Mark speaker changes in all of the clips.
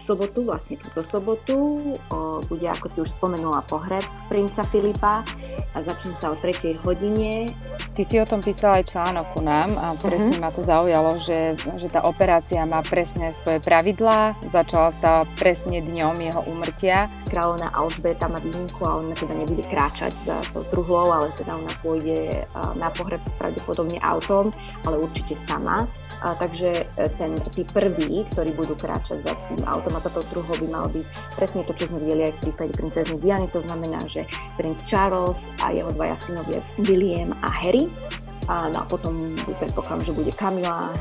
Speaker 1: v sobotu, vlastne túto sobotu, o, bude, ako si už spomenula, pohreb princa Filipa a začne sa o 3. hodine.
Speaker 2: Ty si o tom písala aj článok ku nám a presne uh-huh. ma to zaujalo, že, že tá operácia má presne svoje pravidlá, začala sa presne dňom jeho umrtia.
Speaker 1: Kráľovna Alžbeta má výnimku a ona teda nebude kráčať za tou truhlou, ale teda ona pôjde na pohreb pravdepodobne autom, ale určite sama. A, takže e, ten, tí prví, ktorí budú kráčať za tým autom a za tou truhou by mal byť presne to, čo sme videli aj v prípade princezny Diany. To znamená, že princ Charles a jeho dvaja synovia William a Harry a, no a potom predpokladám, že bude Kamila,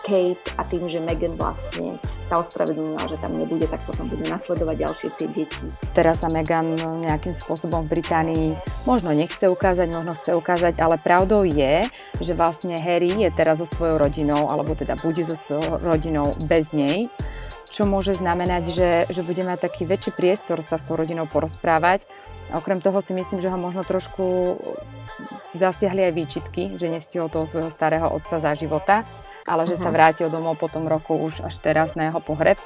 Speaker 1: Kate a tým, že Megan vlastne sa ospravedlnila, že tam nebude, tak potom budú nasledovať ďalšie tie deti.
Speaker 2: Teraz sa Megan nejakým spôsobom v Británii možno nechce ukázať, možno chce ukázať, ale pravdou je, že vlastne Harry je teraz so svojou rodinou, alebo teda bude so svojou rodinou bez nej čo môže znamenať, že, že bude mať taký väčší priestor sa s tou rodinou porozprávať. Okrem toho si myslím, že ho možno trošku Zasiahli aj výčitky, že nestihol toho svojho starého otca za života, ale že uh-huh. sa mhm. vrátil domov po tom roku už až teraz na jeho pohreb.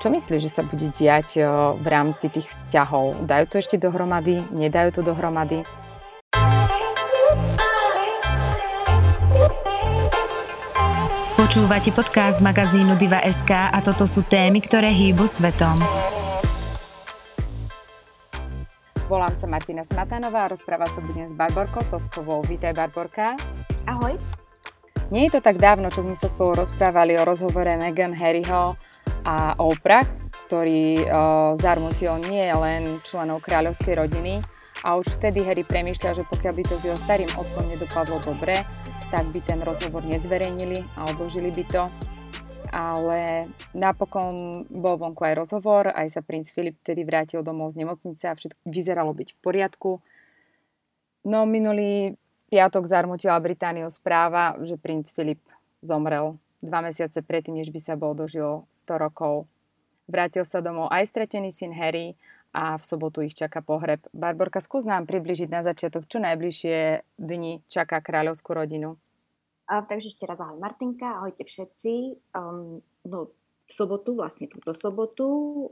Speaker 2: Čo myslíš, že sa bude diať v rámci tých vzťahov? Dajú to ešte dohromady? Nedajú to dohromady?
Speaker 3: Počúvate podcast magazínu Diva.sk a toto sú témy, ktoré hýbu svetom.
Speaker 2: Volám sa Martina Smatanová a rozprávať sa budem s Barborkou Soskovou. Vítaj Barborka.
Speaker 1: Ahoj.
Speaker 2: Nie je to tak dávno, čo sme sa spolu rozprávali o rozhovore Meghan Harryho a Oprah, ktorý o, zarmutil nie len členov kráľovskej rodiny a už vtedy Harry premýšľa, že pokiaľ by to s jeho starým otcom nedopadlo dobre, tak by ten rozhovor nezverejnili a odložili by to ale napokon bol vonku aj rozhovor, aj sa princ Filip tedy vrátil domov z nemocnice a všetko vyzeralo byť v poriadku. No minulý piatok zarmutila Britániu správa, že princ Filip zomrel dva mesiace predtým, než by sa bol dožil 100 rokov. Vrátil sa domov aj stretený syn Harry a v sobotu ich čaká pohreb. Barborka, skús nám približiť na začiatok, čo najbližšie dni čaká kráľovskú rodinu.
Speaker 1: Takže ešte raz ahoj Martinka, ahojte všetci. Um, no, v sobotu, vlastne túto sobotu,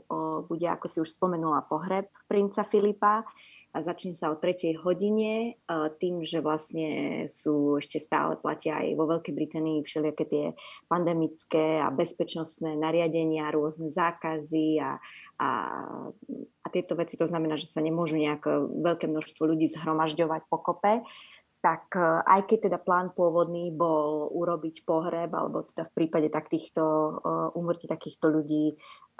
Speaker 1: o, bude, ako si už spomenula, pohreb princa Filipa a začne sa o 3. hodine o, tým, že vlastne sú ešte stále platia aj vo Veľkej Británii všelijaké tie pandemické a bezpečnostné nariadenia, rôzne zákazy a, a, a tieto veci. To znamená, že sa nemôžu nejak veľké množstvo ľudí zhromažďovať pokope tak e, aj keď teda plán pôvodný bol urobiť pohreb, alebo teda v prípade takýchto umrtí e, takýchto ľudí e,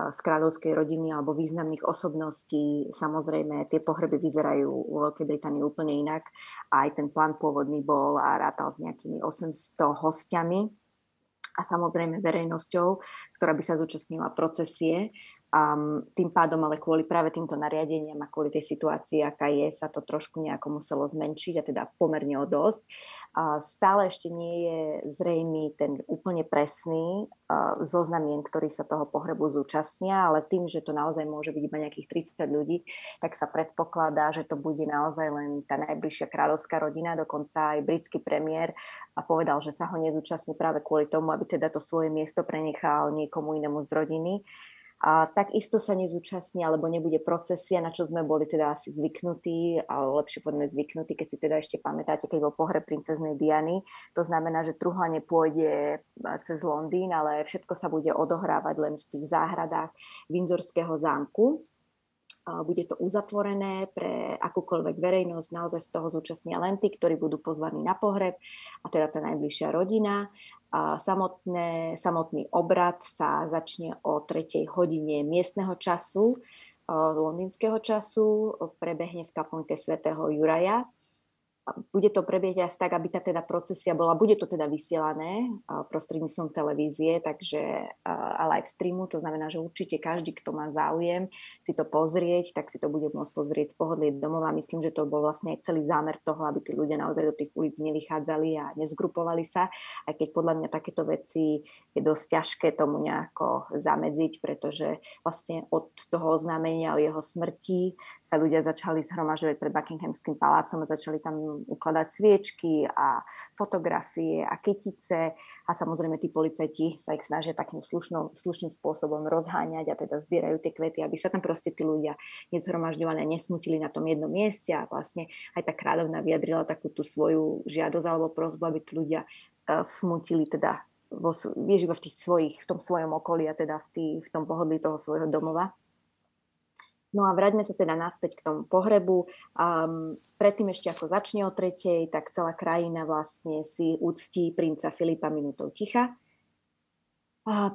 Speaker 1: z kráľovskej rodiny alebo významných osobností, samozrejme tie pohreby vyzerajú u Veľkej Británii úplne inak. Aj ten plán pôvodný bol a rátal s nejakými 800 hostiami a samozrejme verejnosťou, ktorá by sa zúčastnila procesie. Um, tým pádom ale kvôli práve týmto nariadeniam a kvôli tej situácii, aká je, sa to trošku nejako muselo zmenšiť a teda pomerne o dosť. Uh, stále ešte nie je zrejmý ten úplne presný uh, zoznamien, ktorý sa toho pohrebu zúčastnia, ale tým, že to naozaj môže byť iba nejakých 30 ľudí, tak sa predpokladá, že to bude naozaj len tá najbližšia kráľovská rodina, dokonca aj britský premiér a povedal, že sa ho nezúčastní práve kvôli tomu, aby teda to svoje miesto prenechal niekomu inému z rodiny a takisto sa nezúčastní alebo nebude procesia, na čo sme boli teda asi zvyknutí, ale lepšie povedme zvyknutí, keď si teda ešte pamätáte, keď bol pohreb princeznej Diany. To znamená, že truhla nepôjde e, cez Londýn, ale všetko sa bude odohrávať len v tých záhradách Windsorského zámku. Bude to uzatvorené pre akúkoľvek verejnosť, naozaj z toho zúčastnia len tí, ktorí budú pozvaní na pohreb, a teda tá najbližšia rodina. Samotné, samotný obrad sa začne o 3. hodine miestneho času, londýnskeho času, prebehne v kaplnke svätého Juraja bude to prebiehať tak, aby tá teda procesia bola, bude to teda vysielané prostredníctvom televízie, takže a live streamu, to znamená, že určite každý, kto má záujem si to pozrieť, tak si to bude môcť pozrieť z pohodlie domova. Myslím, že to bol vlastne aj celý zámer toho, aby tí ľudia naozaj do tých ulic nevychádzali a nezgrupovali sa, aj keď podľa mňa takéto veci je dosť ťažké tomu nejako zamedziť, pretože vlastne od toho oznámenia o jeho smrti sa ľudia začali zhromažovať pred Buckinghamským palácom a začali tam ukladať sviečky a fotografie a kytice a samozrejme tí policajti sa ich snažia takým slušnou, slušným spôsobom rozháňať a teda zbierajú tie kvety, aby sa tam proste tí ľudia nezhromažďované nesmutili na tom jednom mieste a vlastne aj tá kráľovna vyjadrila takú tú svoju žiadosť alebo prozbu, aby tí ľudia uh, smutili teda vo, vieš, iba v, tých svojich, v tom svojom okolí a teda v, tý, v tom pohodlí toho svojho domova. No a vráťme sa teda naspäť k tomu pohrebu. Um, predtým ešte ako začne o tretej, tak celá krajina vlastne si úctí princa Filipa minútou ticha.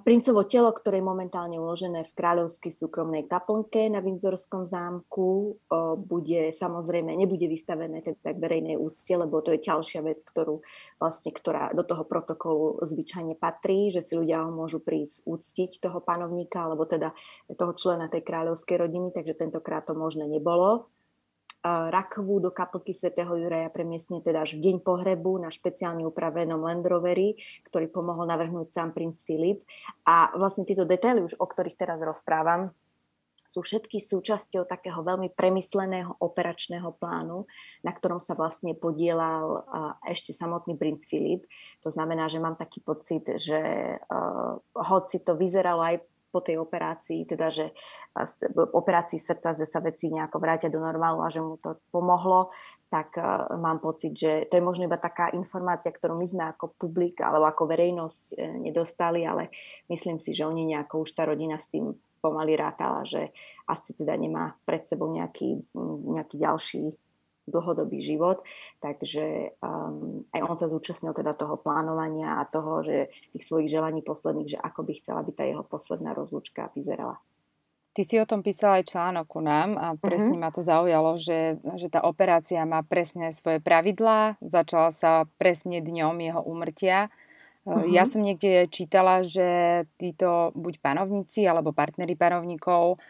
Speaker 1: Princovo telo, ktoré je momentálne uložené v kráľovskej súkromnej kaplnke na Windsorskom zámku, bude samozrejme, nebude vystavené teda k verejnej úcte, lebo to je ďalšia vec, ktorú vlastne, ktorá do toho protokolu zvyčajne patrí, že si ľudia môžu prísť úctiť toho panovníka, alebo teda toho člena tej kráľovskej rodiny, takže tentokrát to možné nebolo rakvu do kaplky svätého Juraja premiestne teda až v deň pohrebu na špeciálne upravenom Land Roveri, ktorý pomohol navrhnúť sám princ Filip. A vlastne tieto detaily, už o ktorých teraz rozprávam, sú všetky súčasťou takého veľmi premysleného operačného plánu, na ktorom sa vlastne podielal ešte samotný princ Filip. To znamená, že mám taký pocit, že hoci to vyzeralo aj po tej operácii, teda že v operácii srdca, že sa veci nejako vrátia do normálu a že mu to pomohlo, tak uh, mám pocit, že to je možno iba taká informácia, ktorú my sme ako publik alebo ako verejnosť e, nedostali, ale myslím si, že oni nejako už tá rodina s tým pomaly rátala, že asi teda nemá pred sebou nejaký, nejaký ďalší dlhodobý život, takže um, aj on sa zúčastnil teda toho plánovania a toho, že tých svojich želaní posledných, že ako by chcela, aby tá jeho posledná rozlúčka vyzerala.
Speaker 2: Ty si o tom písala aj článok ku nám a presne uh-huh. ma to zaujalo, že, že tá operácia má presne svoje pravidlá, začala sa presne dňom jeho úmrtia. Uh-huh. Ja som niekde čítala, že títo buď panovníci alebo partnery panovníkov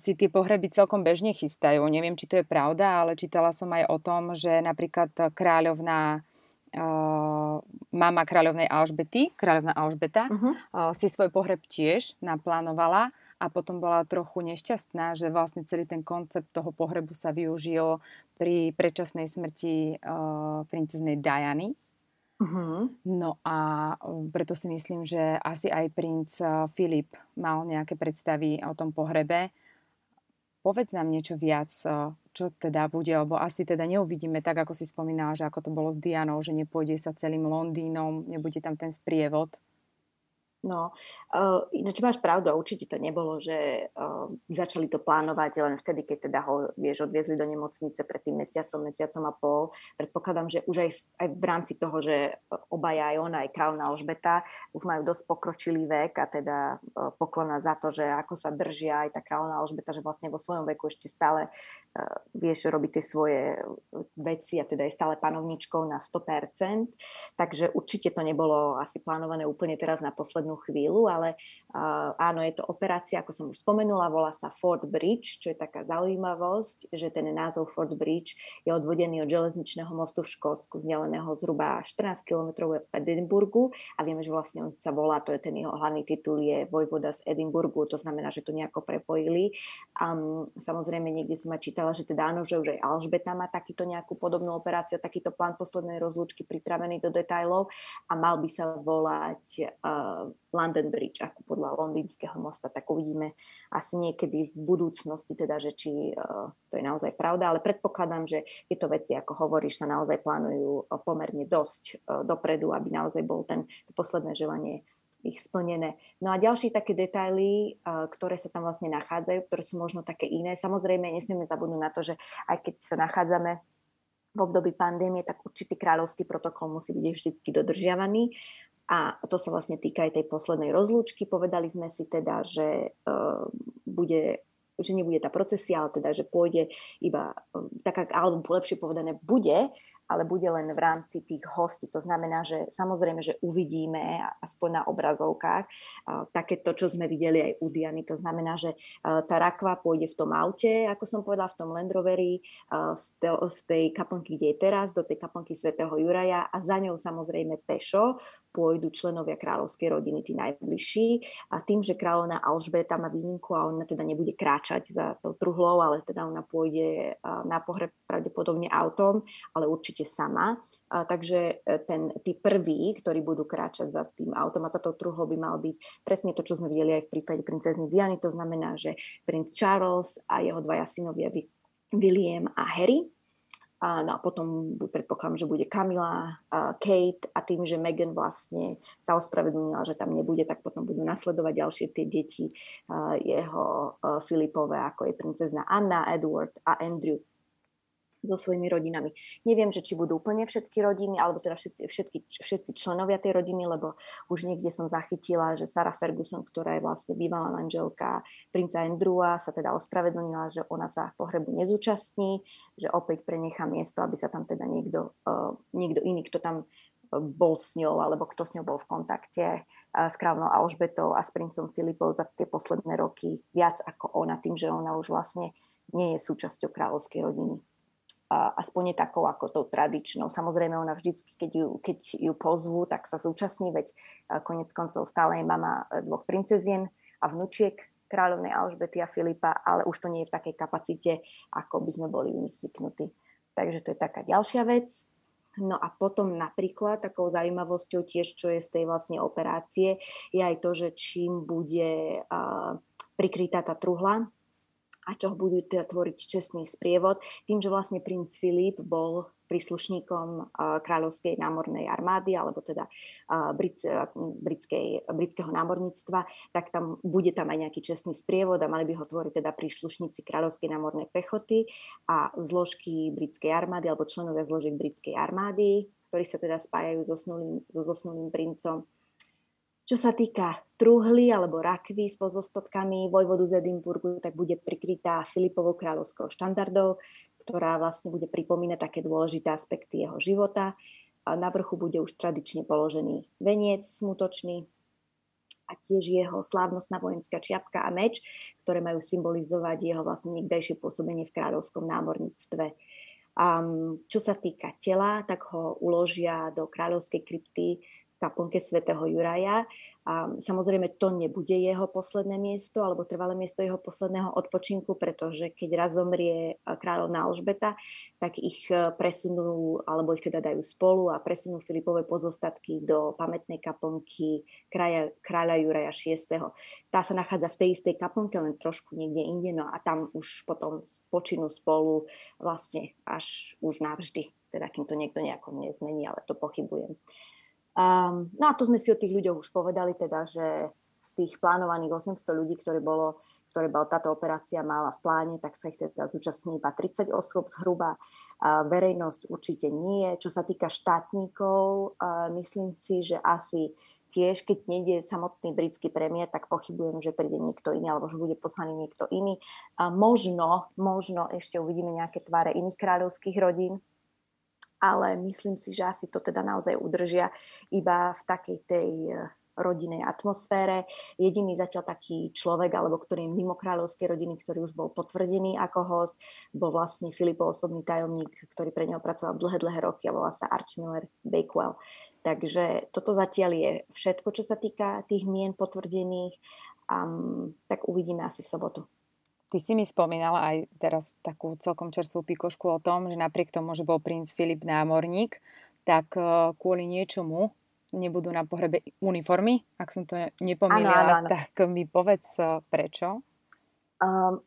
Speaker 2: si tie pohreby celkom bežne chystajú. Neviem, či to je pravda, ale čítala som aj o tom, že napríklad kráľovná mama kráľovnej Alžbety, kráľovná Alžbeta, uh-huh. uh, si svoj pohreb tiež naplánovala a potom bola trochu nešťastná, že vlastne celý ten koncept toho pohrebu sa využil pri predčasnej smrti princeznej Diany, Uh-huh. No a preto si myslím, že asi aj princ Filip mal nejaké predstavy o tom pohrebe. Povedz nám niečo viac, čo teda bude, lebo asi teda neuvidíme tak, ako si spomínala, že ako to bolo s Dianou, že nepôjde sa celým Londýnom, nebude tam ten sprievod.
Speaker 1: No, uh, ináč máš pravdu, určite to nebolo, že uh, začali to plánovať len vtedy, keď teda ho, vieš, odviezli do nemocnice pred tým mesiacom, mesiacom a pol. Predpokladám, že už aj v, aj v rámci toho, že obaja aj ona, aj kráľovná Alžbeta už majú dosť pokročilý vek a teda uh, poklona za to, že ako sa držia aj tá kráľovná Alžbeta, že vlastne vo svojom veku ešte stále, uh, vieš, robiť tie svoje veci a teda je stále panovničkou na 100%. Takže určite to nebolo asi plánované úplne teraz na poslednú poslednú chvíľu, ale uh, áno, je to operácia, ako som už spomenula, volá sa Fort Bridge, čo je taká zaujímavosť, že ten názov Fort Bridge je odvodený od železničného mostu v Škótsku, vzdialeného zhruba 14 km od Edinburgu a vieme, že vlastne on sa volá, to je ten jeho hlavný titul, je Vojvoda z Edinburgu, to znamená, že to nejako prepojili. Um, samozrejme, niekde som aj čítala, že teda áno, že už aj Alžbeta má takýto nejakú podobnú operáciu, takýto plán poslednej rozlúčky pripravený do detajlov a mal by sa volať uh, London Bridge, ako podľa londýnskeho mosta, tak uvidíme asi niekedy v budúcnosti, teda, že či uh, to je naozaj pravda, ale predpokladám, že tieto veci, ako hovoríš, sa naozaj plánujú uh, pomerne dosť uh, dopredu, aby naozaj bol ten posledné želanie ich splnené. No a ďalšie také detaily, ktoré sa tam vlastne nachádzajú, ktoré sú možno také iné. Samozrejme, nesmieme zabudnúť na to, že aj keď sa nachádzame v období pandémie, tak určitý kráľovský protokol musí byť vždy dodržiavaný. A to sa vlastne týka aj tej poslednej rozlúčky. Povedali sme si teda, že uh, bude že nebude tá procesia, ale teda, že pôjde iba, e, tak, alebo lepšie povedané, bude, ale bude len v rámci tých hostí. To znamená, že samozrejme, že uvidíme aspoň na obrazovkách takéto, čo sme videli aj u Diany. To znamená, že tá rakva pôjde v tom aute, ako som povedala, v tom Land Roveri, z tej kaplnky, kde je teraz, do tej kaplnky svätého Juraja a za ňou samozrejme pešo pôjdu členovia kráľovskej rodiny, tí najbližší. A tým, že kráľovná Alžbeta má výnimku a ona teda nebude kráčať za tou truhlou, ale teda ona pôjde na pohreb pravdepodobne autom, ale určite sama. A takže e, ten, tí prví, ktorí budú kráčať za tým autom a za tou truhlou by mal byť presne to, čo sme videli aj v prípade princezny Diany. To znamená, že princ Charles a jeho dvaja synovia William a Harry no a potom predpokladám, že bude Kamila, Kate a tým, že Megan vlastne sa ospravedlnila, že tam nebude, tak potom budú nasledovať ďalšie tie deti jeho Filipové, ako je princezna Anna, Edward a Andrew so svojimi rodinami. Neviem, že či budú úplne všetky rodiny, alebo teda všetci, všetky, všetci členovia tej rodiny, lebo už niekde som zachytila, že Sarah Ferguson, ktorá je vlastne bývalá manželka princa Andrewa, sa teda ospravedlnila, že ona sa pohrebu nezúčastní, že opäť prenechá miesto, aby sa tam teda niekto, uh, niekto iný, kto tam bol s ňou, alebo kto s ňou bol v kontakte s kráľovnou Alžbetou a s princom Filipou za tie posledné roky viac ako ona, tým, že ona už vlastne nie je súčasťou kráľovskej rodiny aspoň takou ako tou tradičnou. Samozrejme, ona vždycky, keď ju, keď ju pozvú, tak sa zúčastní, veď konec koncov stále je mama e, dvoch princezien a vnúčiek kráľovnej Alžbety a Filipa, ale už to nie je v takej kapacite, ako by sme boli u nich zvyknutí. Takže to je taká ďalšia vec. No a potom napríklad takou zaujímavosťou tiež, čo je z tej vlastne operácie, je aj to, že čím bude prikrytá tá truhla, a čo budú teda tvoriť čestný sprievod. Tým, že vlastne princ Filip bol príslušníkom kráľovskej námornej armády alebo teda brit, britskej, britského námorníctva, tak tam bude tam aj nejaký čestný sprievod a mali by ho tvoriť teda príslušníci kráľovskej námornej pechoty a zložky britskej armády alebo členovia zložiek britskej armády, ktorí sa teda spájajú so zosnulým, so zosnulým princom čo sa týka truhly alebo rakvy s pozostatkami vojvodu z Edinburgu, tak bude prikrytá Filipovou kráľovskou štandardou, ktorá vlastne bude pripomínať také dôležité aspekty jeho života. Na vrchu bude už tradične položený veniec smutočný a tiež jeho slávnostná vojenská čiapka a meč, ktoré majú symbolizovať jeho vlastne niekdejšie pôsobenie v kráľovskom námorníctve. Um, čo sa týka tela, tak ho uložia do kráľovskej krypty kaplnke svätého Juraja. A samozrejme to nebude jeho posledné miesto alebo trvalé miesto jeho posledného odpočinku, pretože keď raz zomrie kráľovná Alžbeta, tak ich e, presunú, alebo ich teda dajú spolu a presunú Filipové pozostatky do pamätnej kaplnky kráľa, kráľa Juraja VI. Tá sa nachádza v tej istej kaplnke, len trošku niekde inde, no a tam už potom počinú spolu vlastne až už navždy, teda kým to niekto nejako nezmení, ale to pochybujem. Um, no a to sme si o tých ľuďoch už povedali, teda, že z tých plánovaných 800 ľudí, ktoré, bolo, ktoré bola táto operácia mala v pláne, tak sa ich teda zúčastní iba 30 osôb zhruba. A verejnosť určite nie. Čo sa týka štátnikov, myslím si, že asi tiež, keď nejde samotný britský premiér, tak pochybujem, že príde niekto iný, alebo že bude poslaný niekto iný. A možno, možno ešte uvidíme nejaké tváre iných kráľovských rodín, ale myslím si, že asi to teda naozaj udržia iba v takej tej eh, rodinnej atmosfére. Jediný zatiaľ taký človek, alebo ktorý je mimo kráľovskej rodiny, ktorý už bol potvrdený ako host, bol vlastne Filipov osobný tajomník, ktorý pre neho pracoval dlhé, dlhé roky a volá sa Archmiller Bakewell. Takže toto zatiaľ je všetko, čo sa týka tých mien potvrdených. Um, tak uvidíme asi v sobotu.
Speaker 2: Ty si mi spomínala aj teraz takú celkom čerstvú pikošku o tom, že napriek tomu, že bol princ Filip námorník, tak e, kvôli niečomu nebudú na pohrebe uniformy, ak som to nepomýlila, tak mi povedz e, prečo.
Speaker 1: Um,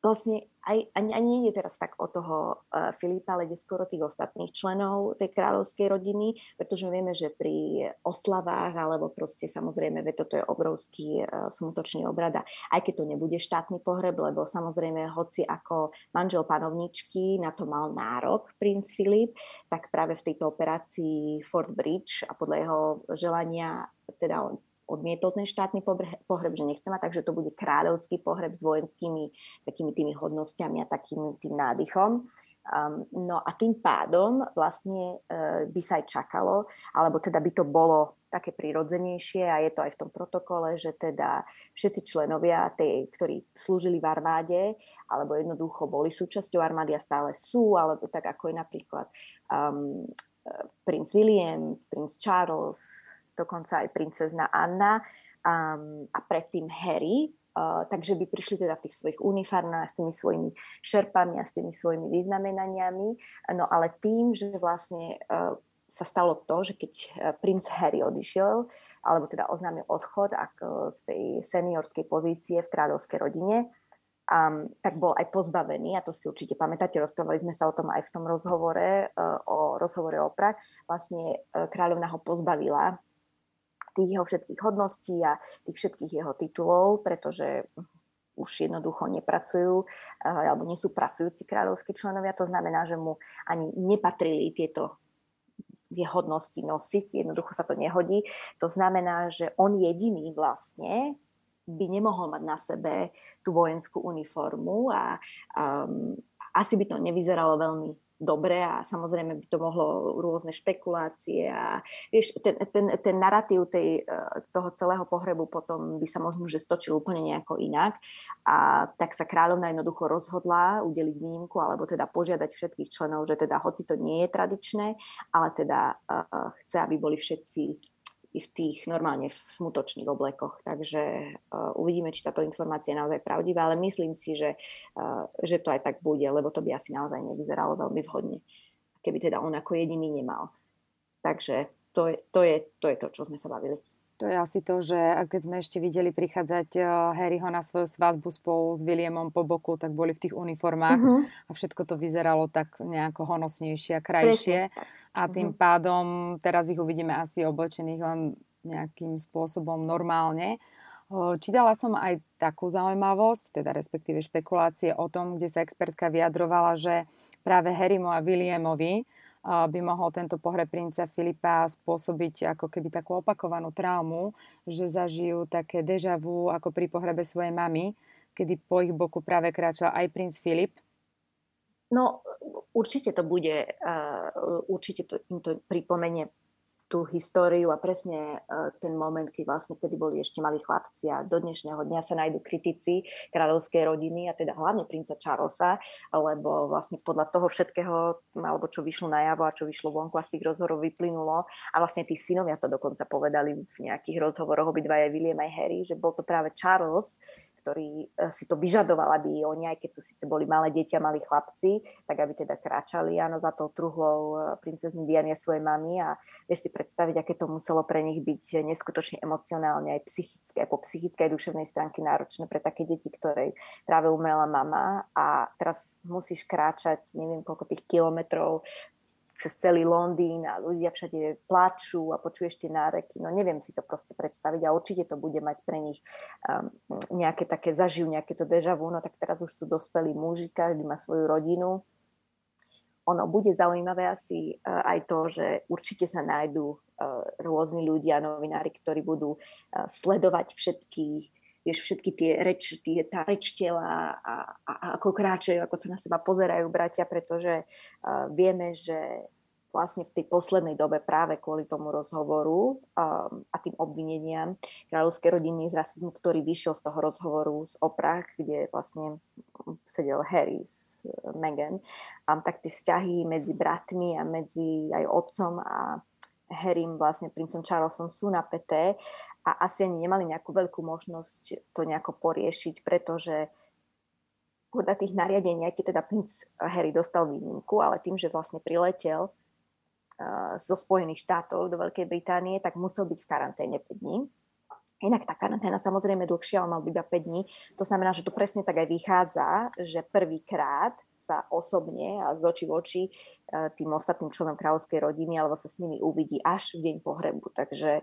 Speaker 1: vlastne aj, ani, ani nie je teraz tak o toho uh, Filipa, ale skoro tých ostatných členov tej kráľovskej rodiny, pretože vieme, že pri oslavách, alebo proste samozrejme, ve toto je obrovský uh, smutočný obrad a aj keď to nebude štátny pohreb, lebo samozrejme, hoci ako manžel panovničky na to mal nárok princ Filip, tak práve v tejto operácii Fort Bridge a podľa jeho želania teda on odmietol ten štátny pohreb, že nechce mať, takže to bude kráľovský pohreb s vojenskými takými tými hodnosťami a takým tým nádychom. Um, no a tým pádom vlastne uh, by sa aj čakalo, alebo teda by to bolo také prirodzenejšie a je to aj v tom protokole, že teda všetci členovia, tej, ktorí slúžili v armáde alebo jednoducho boli súčasťou armády a stále sú, alebo tak ako je napríklad um, princ William, princ Charles, dokonca aj princezna Anna um, a predtým Harry, Uh, takže by prišli teda v tých svojich uniformách s tými svojimi šerpami a s tými svojimi vyznamenaniami. No ale tým, že vlastne uh, sa stalo to, že keď e, princ Harry odišiel, alebo teda oznámil odchod ak z tej seniorskej pozície v kráľovskej rodine, um, tak bol aj pozbavený, a to si určite pamätáte, rozprávali sme sa o tom aj v tom rozhovore, uh, o rozhovore o Prah, vlastne uh, kráľovna ho pozbavila tých jeho všetkých hodností a tých všetkých jeho titulov, pretože už jednoducho nepracujú alebo nie sú pracujúci kráľovskí členovia. To znamená, že mu ani nepatrili tieto je hodnosti nosiť, jednoducho sa to nehodí. To znamená, že on jediný vlastne by nemohol mať na sebe tú vojenskú uniformu a um, asi by to nevyzeralo veľmi dobre a samozrejme by to mohlo rôzne špekulácie a vieš, ten, ten, ten narratív tej, e, toho celého pohrebu potom by sa možno, že stočil úplne nejako inak a tak sa kráľovna jednoducho rozhodla udeliť výnimku alebo teda požiadať všetkých členov, že teda hoci to nie je tradičné, ale teda uh, chce, aby boli všetci i v tých normálne v smutočných oblekoch. Takže uh, uvidíme, či táto informácia je naozaj pravdivá, ale myslím si, že, uh, že to aj tak bude, lebo to by asi naozaj nevyzeralo veľmi vhodne, keby teda on ako jediný nemal. Takže to je to, je, to, je to čo sme sa bavili.
Speaker 2: To je asi to, že keď sme ešte videli prichádzať eh, Harryho na svoju svadbu spolu s Williamom po boku, tak boli v tých uniformách uh-huh. a všetko to vyzeralo tak nejako honosnejšie a krajšie. A tým uh-huh. pádom teraz ich uvidíme asi oblečených len nejakým spôsobom normálne. Čítala som aj takú zaujímavosť, teda respektíve špekulácie o tom, kde sa expertka vyjadrovala, že práve Harrymu a Williamovi by mohol tento pohreb princa Filipa spôsobiť ako keby takú opakovanú traumu, že zažijú také deja vu ako pri pohrebe svojej mamy, kedy po ich boku práve kráčal aj princ Filip.
Speaker 1: No, určite to bude, určite to, im to pripomenie tú históriu a presne uh, ten moment, keď vlastne vtedy boli ešte malí chlapci a do dnešného dňa sa nájdú kritici kráľovskej rodiny a teda hlavne princa Charlesa, lebo vlastne podľa toho všetkého, alebo čo vyšlo najavo a čo vyšlo vonku a z tých rozhovorov vyplynulo a vlastne tí synovia to dokonca povedali v nejakých rozhovoroch obidvaja William aj Harry, že bol to práve Charles, ktorý e, si to vyžadoval, aby oni, aj keď sú síce boli malé dieťa, malí chlapci, tak aby teda kráčali áno, za tou truhlou e, princezny Diany a svojej mamy a vieš si predstaviť, aké to muselo pre nich byť neskutočne emocionálne aj psychické, po psychickej duševnej stránke náročné pre také deti, ktoré práve umrela mama. A teraz musíš kráčať neviem koľko tých kilometrov cez celý Londýn a ľudia všade plačú a počuješ tie náreky. No neviem si to proste predstaviť a určite to bude mať pre nich um, nejaké také, zažijú nejaké to deja vu, no tak teraz už sú dospelí muži, každý má svoju rodinu. Ono bude zaujímavé asi uh, aj to, že určite sa nájdú uh, rôzni ľudia, novinári, ktorí budú uh, sledovať všetky vieš, všetky tie reč, tie, tá reč tela a, a, a ako kráčajú, ako sa na seba pozerajú bratia, pretože uh, vieme, že vlastne v tej poslednej dobe práve kvôli tomu rozhovoru um, a tým obvineniam kráľovskej rodiny z rasizmu, ktorý vyšiel z toho rozhovoru z Oprah, kde vlastne sedel Harry s Meghan, um, tak tie vzťahy medzi bratmi a medzi aj otcom a Harrym, vlastne princom Charlesom sú napäté a asi ani nemali nejakú veľkú možnosť to nejako poriešiť, pretože podľa tých nariadení, keď teda princ Harry dostal výnimku, ale tým, že vlastne priletel uh, zo Spojených štátov do Veľkej Británie, tak musel byť v karanténe 5 dní. Inak tá karanténa samozrejme dlhšia, ale mal iba 5 dní. To znamená, že to presne tak aj vychádza, že prvýkrát sa osobne a z očí v oči e, tým ostatným členom kráľovskej rodiny alebo sa s nimi uvidí až v deň pohrebu. Takže e,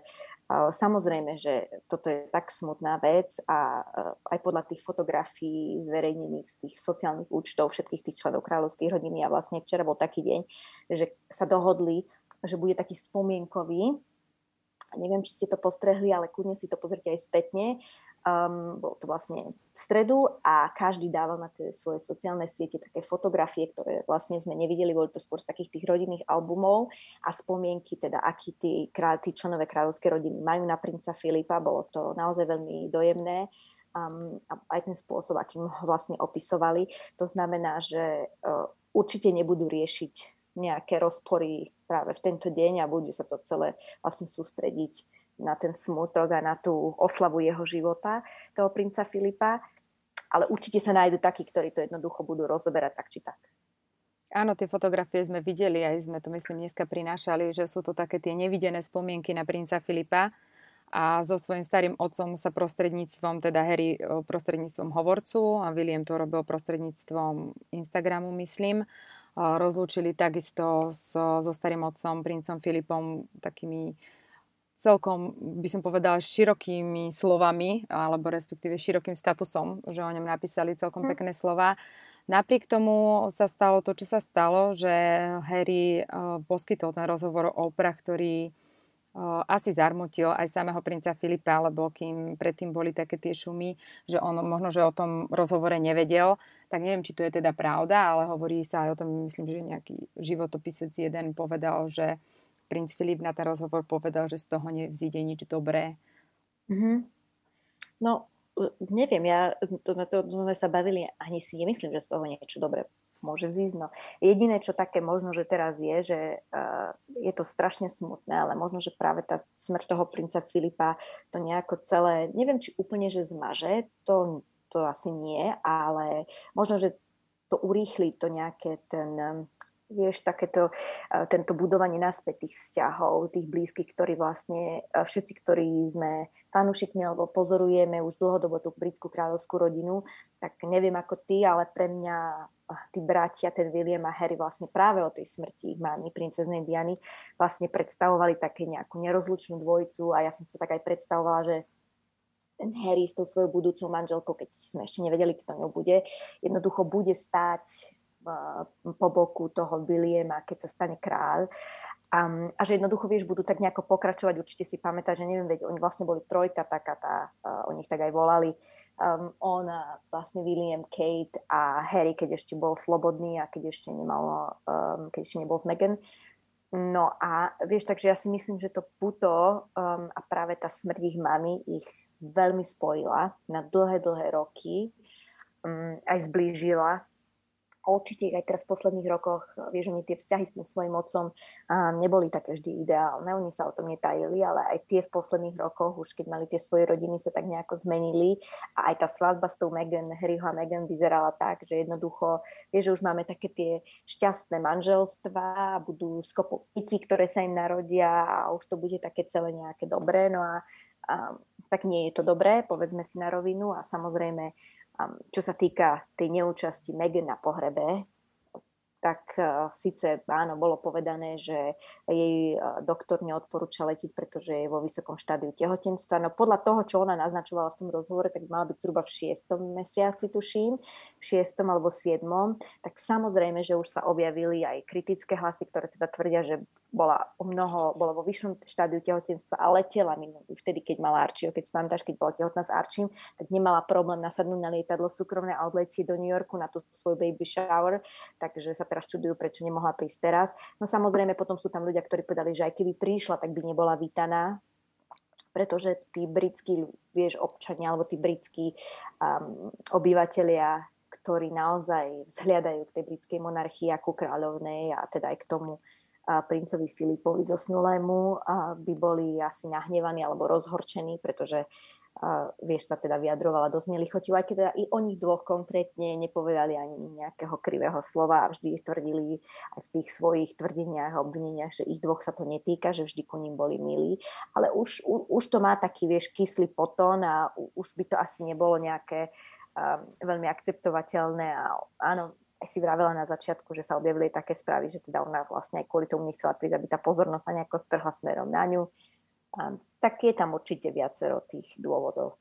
Speaker 1: samozrejme, že toto je tak smutná vec a e, aj podľa tých fotografií zverejnených z tých sociálnych účtov všetkých tých členov kráľovskej rodiny a vlastne včera bol taký deň, že sa dohodli, že bude taký spomienkový neviem, či ste to postrehli, ale kľudne si to pozrite aj spätne, Um, bolo to vlastne v stredu a každý dával na tie svoje sociálne siete také fotografie, ktoré vlastne sme nevideli, boli to skôr z takých tých rodinných albumov a spomienky, teda akí tí, tí členové kráľovskej rodiny majú na princa Filipa. Bolo to naozaj veľmi dojemné um, aj ten spôsob, akým ho vlastne opisovali. To znamená, že uh, určite nebudú riešiť nejaké rozpory práve v tento deň a bude sa to celé vlastne sústrediť na ten smutok a na tú oslavu jeho života, toho princa Filipa. Ale určite sa nájdú takí, ktorí to jednoducho budú rozoberať tak či tak.
Speaker 2: Áno, tie fotografie sme videli, aj sme to myslím dneska prinášali, že sú to také tie nevidené spomienky na princa Filipa a so svojím starým otcom sa prostredníctvom, teda Harry prostredníctvom hovorcu a William to robil prostredníctvom Instagramu, myslím, rozlúčili takisto so, so starým otcom, princom Filipom, takými celkom, by som povedala, širokými slovami, alebo respektíve širokým statusom, že o ňom napísali celkom hm. pekné slova. Napriek tomu sa stalo to, čo sa stalo, že Harry uh, poskytol ten rozhovor o Oprah, ktorý asi zarmutil aj samého princa Filipa, lebo kým predtým boli také tie šumy, že on možno, že o tom rozhovore nevedel, tak neviem, či to je teda pravda, ale hovorí sa aj o tom, myslím, že nejaký životopisec jeden povedal, že princ Filip na ten rozhovor povedal, že z toho nevzíde nič dobré.
Speaker 1: Mm-hmm. No, neviem, ja, to, to sme sa bavili, ani si nemyslím, že z toho niečo dobré môže vzísť. No. Jediné, čo také možno, že teraz je, že uh, je to strašne smutné, ale možno, že práve tá smrť toho princa Filipa to nejako celé, neviem, či úplne, že zmaže, to, to asi nie, ale možno, že to urýchli to nejaké ten vieš, takéto, e, tento budovanie naspäť tých vzťahov, tých blízkych, ktorí vlastne, e, všetci, ktorí sme fanúšikmi alebo pozorujeme už dlhodobo tú britskú kráľovskú rodinu, tak neviem ako ty, ale pre mňa tí bratia, ten William a Harry vlastne práve o tej smrti ich mami, princeznej Diany, vlastne predstavovali také nejakú nerozlučnú dvojicu a ja som si to tak aj predstavovala, že ten Harry s tou svojou budúcou manželkou, keď sme ešte nevedeli, kto ňou bude, jednoducho bude stáť po boku toho Williama, keď sa stane kráľ. A, a že jednoducho, vieš, budú tak nejako pokračovať, určite si pamätáš, že neviem, veď oni vlastne boli trojka taká tá, uh, oni ich tak aj volali, um, on, vlastne William, Kate a Harry, keď ešte bol slobodný a keď ešte nemal, um, keď ešte nebol s Meghan. No a vieš, takže ja si myslím, že to puto um, a práve tá smrť ich mamy ich veľmi spojila na dlhé, dlhé roky, um, aj zblížila určite aj teraz v posledných rokoch, vieš, oni tie vzťahy s tým svojim otcom neboli také vždy ideálne, oni sa o tom netajili, ale aj tie v posledných rokoch, už keď mali tie svoje rodiny, sa tak nejako zmenili. A aj tá svadba s tou Megan, Harryho a Megan vyzerala tak, že jednoducho, vieš, že už máme také tie šťastné manželstva, budú skopo pití, ktoré sa im narodia a už to bude také celé nejaké dobré, no a, a tak nie je to dobré, povedzme si na rovinu. A samozrejme čo sa týka tej neúčasti Megan na pohrebe, tak uh, síce áno, bolo povedané, že jej uh, doktor neodporúča letiť, pretože je vo vysokom štádiu tehotenstva. No podľa toho, čo ona naznačovala v tom rozhovore, tak mala byť zhruba v šiestom mesiaci, tuším, v šiestom alebo siedmom. Tak samozrejme, že už sa objavili aj kritické hlasy, ktoré teda tvrdia, že bola o mnoho, bola vo vyššom štádiu tehotenstva a letela minulý, vtedy, keď mala Archieho, keď spomínaš, keď bola tehotná s Archim, tak nemala problém nasadnúť na lietadlo súkromné a odletieť do New Yorku na tú svoj baby shower, takže sa teraz čudujú, prečo nemohla prísť teraz. No samozrejme, potom sú tam ľudia, ktorí povedali, že aj keby prišla, tak by nebola vítaná, pretože tí britskí, vieš, občania alebo tí britskí um, obyvateľia, ktorí naozaj vzhliadajú k tej britskej monarchii ako kráľovnej a teda aj k tomu princovi Filipovi zosnulému by boli asi nahnevaní alebo rozhorčení, pretože vieš, sa teda vyjadrovala dosť nelichotivo, aj keď teda i o nich dvoch konkrétne nepovedali ani nejakého krivého slova a vždy tvrdili aj v tých svojich tvrdeniach a obvineniach, že ich dvoch sa to netýka, že vždy ku ním boli milí. Ale už, u, už to má taký, vieš, kyslý potón a už by to asi nebolo nejaké veľmi akceptovateľné a áno, si vravela na začiatku, že sa objavili také správy, že teda ona vlastne aj kvôli tomu nechcela prísť, aby tá pozornosť sa nejako strhla smerom na ňu. A, tak je tam určite viacero tých dôvodov.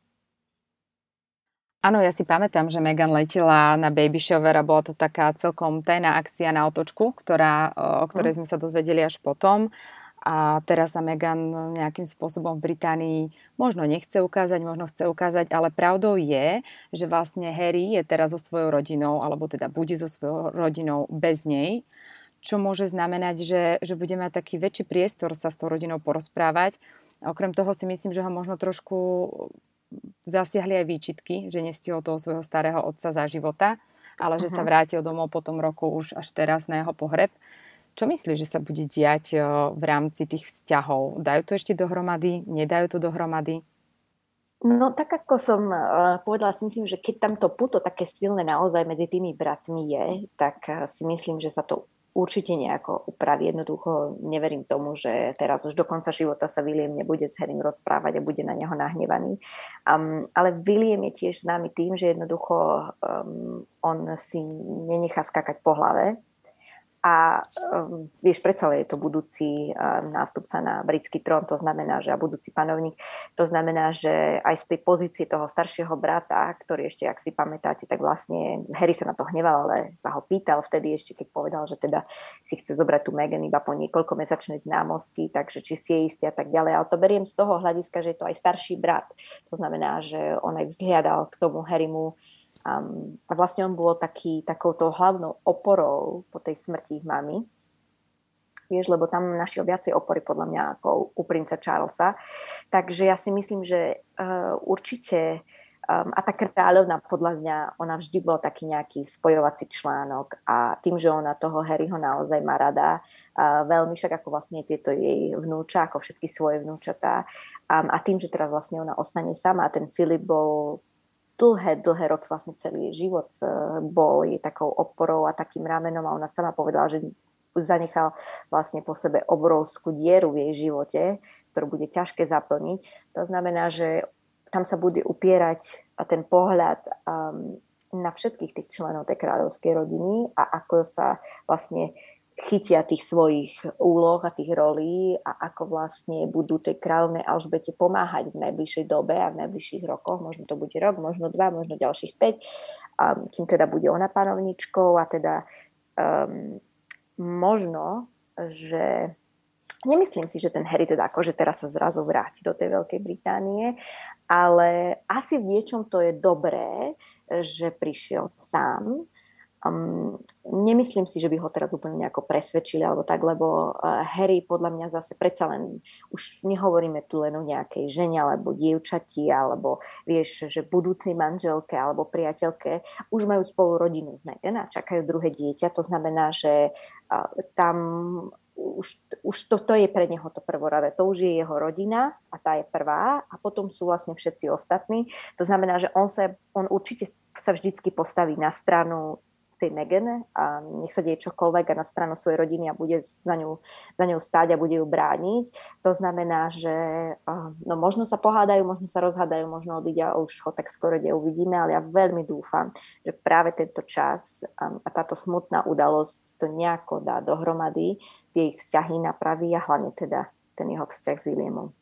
Speaker 2: Áno, ja si pamätám, že Megan letela na baby shower a bola to taká celkom tajná akcia na otočku, ktorá, o ktorej mhm. sme sa dozvedeli až potom. A teraz sa Meghan nejakým spôsobom v Británii možno nechce ukázať, možno chce ukázať, ale pravdou je, že vlastne Harry je teraz so svojou rodinou, alebo teda bude so svojou rodinou bez nej, čo môže znamenať, že, že bude mať taký väčší priestor sa s tou rodinou porozprávať. Okrem toho si myslím, že ho možno trošku zasiahli aj výčitky, že nestihol toho svojho starého otca za života, ale že uh-huh. sa mhm. vrátil domov po tom roku už až teraz na jeho pohreb. Čo myslíš, že sa bude diať v rámci tých vzťahov? Dajú to ešte dohromady? Nedajú to dohromady?
Speaker 1: No tak ako som uh, povedala, si myslím, že keď tam to puto také silné naozaj medzi tými bratmi je, tak uh, si myslím, že sa to určite nejako upraví. Jednoducho neverím tomu, že teraz už do konca života sa William nebude s Harrym rozprávať a bude na neho nahnevaný. Um, ale William je tiež známy tým, že jednoducho um, on si nenechá skakať po hlave, a um, vieš, predsa je to budúci um, nástupca na britský trón, to znamená, že a budúci panovník, to znamená, že aj z tej pozície toho staršieho brata, ktorý ešte, ak si pamätáte, tak vlastne Harry sa na to hneval, ale sa ho pýtal vtedy ešte, keď povedal, že teda si chce zobrať tú Meghan iba po niekoľko mesačnej známosti, takže či si je istý a tak ďalej. Ale to beriem z toho hľadiska, že je to aj starší brat. To znamená, že on aj vzhliadal k tomu Harrymu Um, a vlastne on bol taký, takouto hlavnou oporou po tej smrti ich mamy. Vieš, lebo tam našiel viacej opory podľa mňa ako u princa Charlesa. Takže ja si myslím, že uh, určite um, a tá kráľovna podľa mňa, ona vždy bola taký nejaký spojovací článok a tým, že ona toho Harryho naozaj má rada, uh, veľmi však ako vlastne tieto jej vnúča, ako všetky svoje vnúčatá um, a tým, že teraz vlastne ona ostane sama a ten Filip bol dlhé, dlhé roky, vlastne celý život e, bol jej takou oporou a takým ramenom a ona sama povedala, že zanechal vlastne po sebe obrovskú dieru v jej živote, ktorú bude ťažké zaplniť. To znamená, že tam sa bude upierať ten pohľad um, na všetkých tých členov tej kráľovskej rodiny a ako sa vlastne chytia tých svojich úloh a tých rolí a ako vlastne budú tej kráľovnej Alžbete pomáhať v najbližšej dobe a v najbližších rokoch, možno to bude rok, možno dva, možno ďalších päť, um, kým teda bude ona panovničkou a teda um, možno, že nemyslím si, že ten Harry teda akože teraz sa zrazu vráti do tej Veľkej Británie, ale asi v niečom to je dobré, že prišiel sám, Um, nemyslím si, že by ho teraz úplne nejako presvedčili alebo tak, lebo uh, Harry podľa mňa zase predsa len, už nehovoríme tu len o nejakej žene alebo dievčati alebo vieš, že budúcej manželke alebo priateľke, už majú spolu rodinu Meghan a čakajú druhé dieťa, to znamená, že uh, tam už, už to, to je pre neho to prvoradé. To už je jeho rodina a tá je prvá a potom sú vlastne všetci ostatní. To znamená, že on, sa, on určite sa vždycky postaví na stranu tej Megane a nech sa deje čokoľvek a na stranu svojej rodiny a bude za ňu, za ňou stáť a bude ju brániť. To znamená, že no, možno sa pohádajú, možno sa rozhádajú, možno odídia už ho tak skoro kde uvidíme, ale ja veľmi dúfam, že práve tento čas a táto smutná udalosť to nejako dá dohromady, tie ich vzťahy napraví a hlavne teda ten jeho vzťah s Williamom.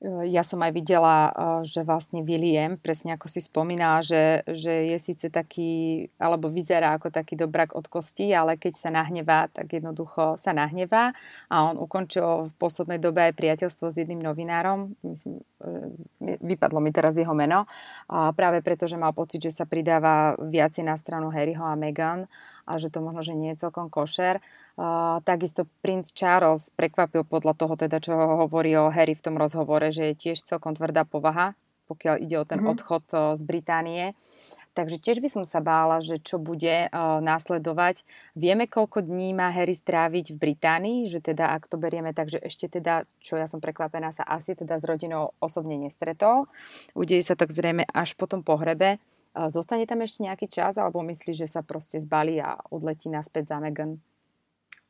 Speaker 2: Ja som aj videla, že vlastne William, presne ako si spomínala, že, že je síce taký, alebo vyzerá ako taký dobrak od kosti, ale keď sa nahnevá, tak jednoducho sa nahnevá. A on ukončil v poslednej dobe aj priateľstvo s jedným novinárom, myslím, e, vypadlo mi teraz jeho meno, a práve preto, že mal pocit, že sa pridáva viacej na stranu Harryho a Meghan a že to možno, že nie je celkom košer. Uh, takisto princ Charles prekvapil podľa toho, teda, čo hovoril Harry v tom rozhovore, že je tiež celkom tvrdá povaha, pokiaľ ide o ten mm-hmm. odchod uh, z Británie. Takže tiež by som sa bála, že čo bude uh, následovať. Vieme, koľko dní má Harry stráviť v Británii, že teda ak to berieme tak, že ešte teda, čo ja som prekvapená, sa asi teda s rodinou osobne nestretol. Udeje sa tak zrejme až po tom pohrebe. Zostane tam ešte nejaký čas, alebo myslíš, že sa proste zbalí a odletí naspäť za Meghan?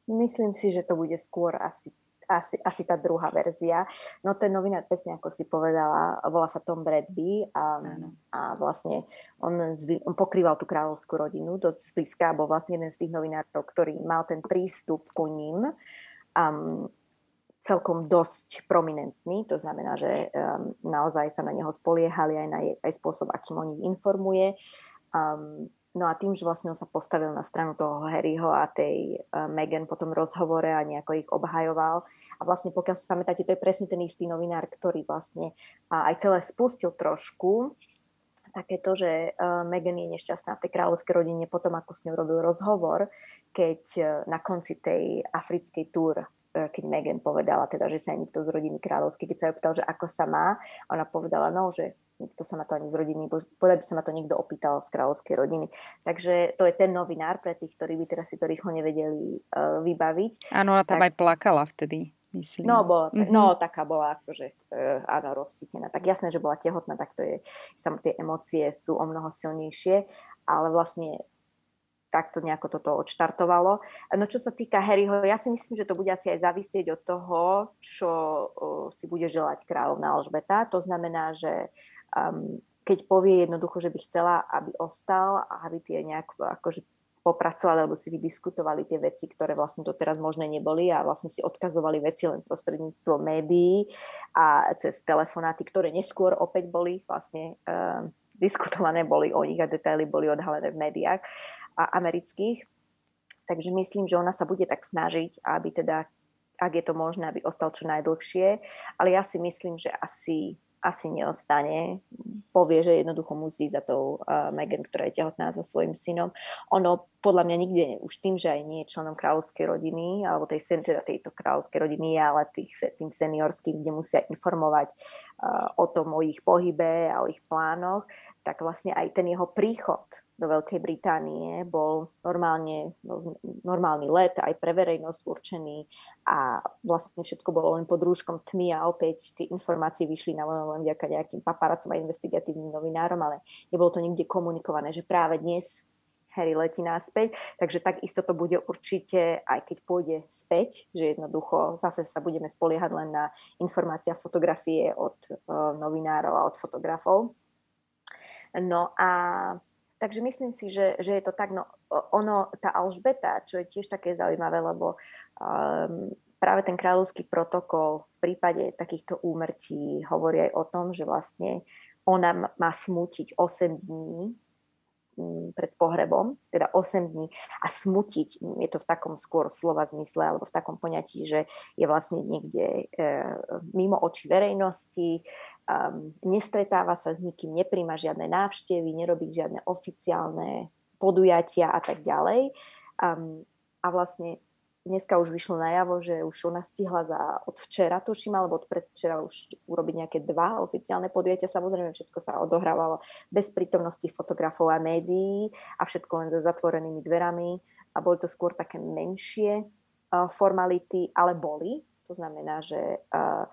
Speaker 1: Myslím si, že to bude skôr asi asi, asi tá druhá verzia. No ten novinár, presne ako si povedala, volá sa Tom Bradby a, a vlastne on, on pokrýval tú kráľovskú rodinu dosť zblízka, bol vlastne jeden z tých novinárov, ktorý mal ten prístup ku ním um, celkom dosť prominentný, to znamená, že um, naozaj sa na neho spoliehali aj na aj spôsob, akým on ich informuje. Um, No a tým, že vlastne on sa postavil na stranu toho Harryho a tej uh, Meghan po tom rozhovore a nejako ich obhajoval. A vlastne pokiaľ si pamätáte, to je presne ten istý novinár, ktorý vlastne uh, aj celé spustil trošku také to, že uh, Meghan je nešťastná v tej kráľovskej rodine potom, ako s ňou robil rozhovor, keď uh, na konci tej africkej túr keď Megan povedala teda, že sa nikto z rodiny kráľovskej, keď sa jej opýtal, že ako sa má, ona povedala, no, že nikto sa ma to ani z rodiny, povedal by sa ma to niekto opýtal z kráľovskej rodiny. Takže to je ten novinár pre tých, ktorí by teraz si to rýchlo nevedeli uh, vybaviť.
Speaker 2: Áno, ona tam tak, aj plakala vtedy. Myslím.
Speaker 1: No, bola, mm-hmm. no, taká bola akože, uh, áno, rozcítená. Tak jasné, že bola tehotná, tak to je, sam tie emócie sú o mnoho silnejšie, ale vlastne takto nejako toto odštartovalo. No čo sa týka Harryho, ja si myslím, že to bude asi aj závisieť od toho, čo si bude želať kráľovná Alžbeta. To znamená, že um, keď povie jednoducho, že by chcela, aby ostal a aby tie nejak akože popracovali alebo si vydiskutovali tie veci, ktoré vlastne to teraz možné neboli a vlastne si odkazovali veci len prostredníctvom médií a cez telefonáty, ktoré neskôr opäť boli vlastne um, diskutované boli o nich a detaily boli odhalené v médiách amerických. Takže myslím, že ona sa bude tak snažiť, aby teda, ak je to možné, aby ostal čo najdlhšie. Ale ja si myslím, že asi asi neostane. Povie, že jednoducho musí za tou uh, Megan, ktorá je tehotná za svojim synom. Ono podľa mňa nikde, už tým, že aj nie je členom kráľovskej rodiny, alebo tej, teda tejto kráľovskej rodiny ale tých, tým seniorským, kde musia informovať uh, o tom, o ich pohybe a o ich plánoch, tak vlastne aj ten jeho príchod do Veľkej Británie bol normálne, no, normálny let aj pre verejnosť určený a vlastne všetko bolo len pod rúškom tmy a opäť tie informácie vyšli na len vďaka nejakým paparacom a investigatívnym novinárom, ale nebolo to nikde komunikované, že práve dnes Harry letí naspäť, takže takisto to bude určite, aj keď pôjde späť, že jednoducho zase sa budeme spoliehať len na informácia fotografie od uh, novinárov a od fotografov. No a takže myslím si, že, že je to tak, no ono, tá Alžbeta, čo je tiež také zaujímavé, lebo um, práve ten kráľovský protokol v prípade takýchto úmrtí hovorí aj o tom, že vlastne ona má smútiť 8 dní pred pohrebom, teda 8 dní a smutiť, je to v takom skôr slova zmysle alebo v takom poňatí, že je vlastne niekde e, mimo očí verejnosti, um, nestretáva sa s nikým, nepríjma žiadne návštevy, nerobí žiadne oficiálne podujatia a tak ďalej. Um, a vlastne dneska už vyšlo najavo, že už ona stihla za od včera, tuším, alebo od predvčera už urobiť nejaké dva oficiálne podujatia. Samozrejme, všetko sa odohrávalo bez prítomnosti fotografov a médií a všetko len za zatvorenými dverami a boli to skôr také menšie uh, formality, ale boli. To znamená, že uh,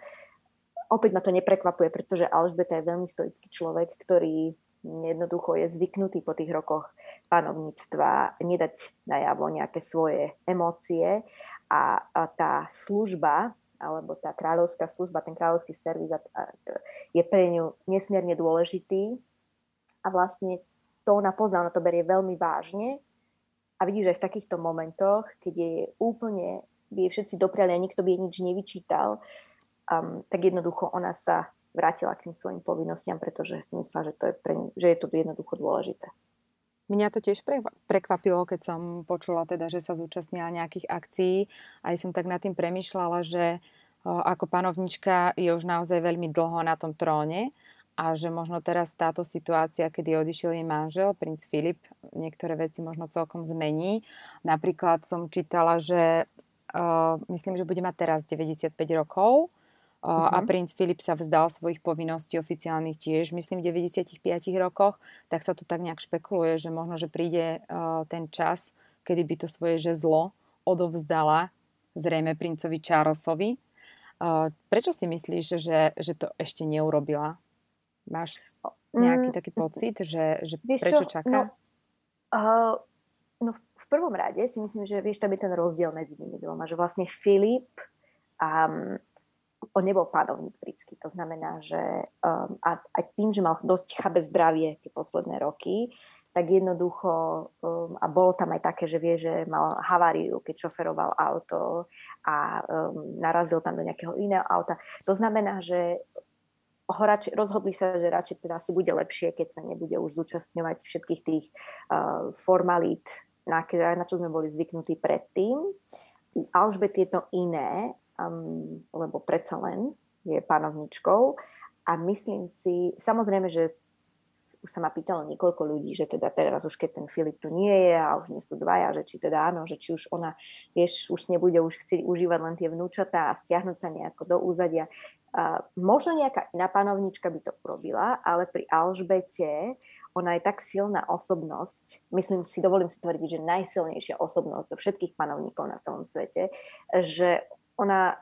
Speaker 1: opäť ma to neprekvapuje, pretože Alžbeta je veľmi stoický človek, ktorý jednoducho je zvyknutý po tých rokoch panovníctva nedať najavo nejaké svoje emócie a, a tá služba alebo tá kráľovská služba, ten kráľovský servis je pre ňu nesmierne dôležitý a vlastne to ona pozná, ona to berie veľmi vážne. A vidíš aj v takýchto momentoch, keď je úplne, by je všetci dopriali a nikto by jej nič nevyčítal, um, tak jednoducho ona sa vrátila k tým svojim povinnostiam, pretože si myslela, že, to je, pre, že je to jednoducho dôležité.
Speaker 2: Mňa to tiež prekvapilo, keď som počula teda, že sa zúčastnila nejakých akcií. Aj som tak nad tým premyšľala, že ako panovnička je už naozaj veľmi dlho na tom tróne a že možno teraz táto situácia, kedy odišiel jej manžel, princ Filip, niektoré veci možno celkom zmení. Napríklad som čítala, že uh, myslím, že bude mať teraz 95 rokov Uh-huh. a mhm. princ Filip sa vzdal svojich povinností oficiálnych tiež, myslím, v 95 rokoch, tak sa to tak nejak špekuluje, že možno, že príde uh, ten čas, kedy by to svoje žezlo odovzdala zrejme princovi Charlesovi. Uh, prečo si myslíš, že, že to ešte neurobila? Máš nejaký mm, taký pocit, že, že prečo čo? čaká?
Speaker 1: No, uh, no v prvom rade si myslím, že vieš, tam je ten rozdiel medzi nimi dvoma, že vlastne Filip um, on nebol panovník britský. To znamená, že um, a, a tým, že mal dosť chabé zdravie tie posledné roky, tak jednoducho, um, a bolo tam aj také, že vie, že mal haváriu, keď šoferoval auto a um, narazil tam do nejakého iného auta. To znamená, že radšej, rozhodli sa, že radšej teda asi bude lepšie, keď sa nebude už zúčastňovať všetkých tých uh, formalít, na, na čo sme boli zvyknutí predtým. U Alžbety je to iné, um, lebo predsa len je panovničkou a myslím si, samozrejme, že už sa ma pýtalo niekoľko ľudí, že teda teraz už keď ten Filip tu nie je a už nie sú dvaja, že či teda áno, že či už ona, vieš, už nebude už chcieť užívať len tie vnúčatá a stiahnuť sa nejako do úzadia. A možno nejaká iná panovnička by to urobila, ale pri Alžbete ona je tak silná osobnosť, myslím si, dovolím si tvrdiť, že najsilnejšia osobnosť zo všetkých panovníkov na celom svete, že ona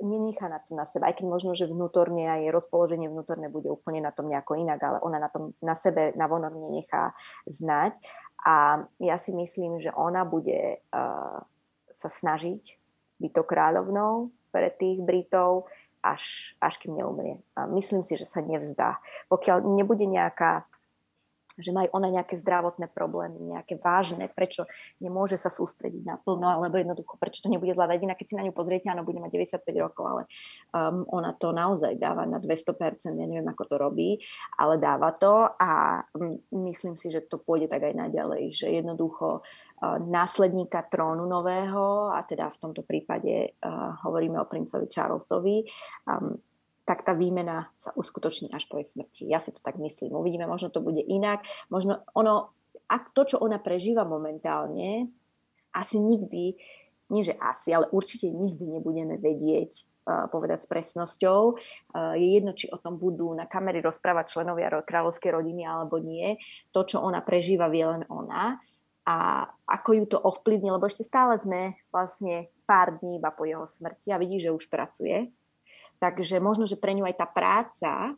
Speaker 1: nenechá na to na seba, aj keď možno, že vnútorne a jej rozpoloženie vnútorné bude úplne na tom nejako inak, ale ona na, tom, na sebe na vonok nenechá znať. A ja si myslím, že ona bude uh, sa snažiť byť to kráľovnou pre tých Britov, až, až kým neumrie. A myslím si, že sa nevzdá. Pokiaľ nebude nejaká že majú ona nejaké zdravotné problémy, nejaké vážne, prečo nemôže sa sústrediť naplno, alebo jednoducho, prečo to nebude zvládať. Inak keď si na ňu pozriete, áno, bude mať 95 rokov, ale um, ona to naozaj dáva na 200%, ja neviem, ako to robí, ale dáva to a myslím si, že to pôjde tak aj naďalej, že jednoducho uh, následníka trónu nového, a teda v tomto prípade uh, hovoríme o princovi Charlesovi, um, tak tá výmena sa uskutoční až po jej smrti. Ja si to tak myslím. Uvidíme, možno to bude inak. Možno ono, ak to, čo ona prežíva momentálne, asi nikdy, nie že asi, ale určite nikdy nebudeme vedieť uh, povedať s presnosťou. Uh, je jedno, či o tom budú na kamery rozprávať členovia kráľovskej rodiny alebo nie. To, čo ona prežíva, vie len ona. A ako ju to ovplyvní, lebo ešte stále sme vlastne pár dní iba po jeho smrti a vidí, že už pracuje Takže možno, že pre ňu aj tá práca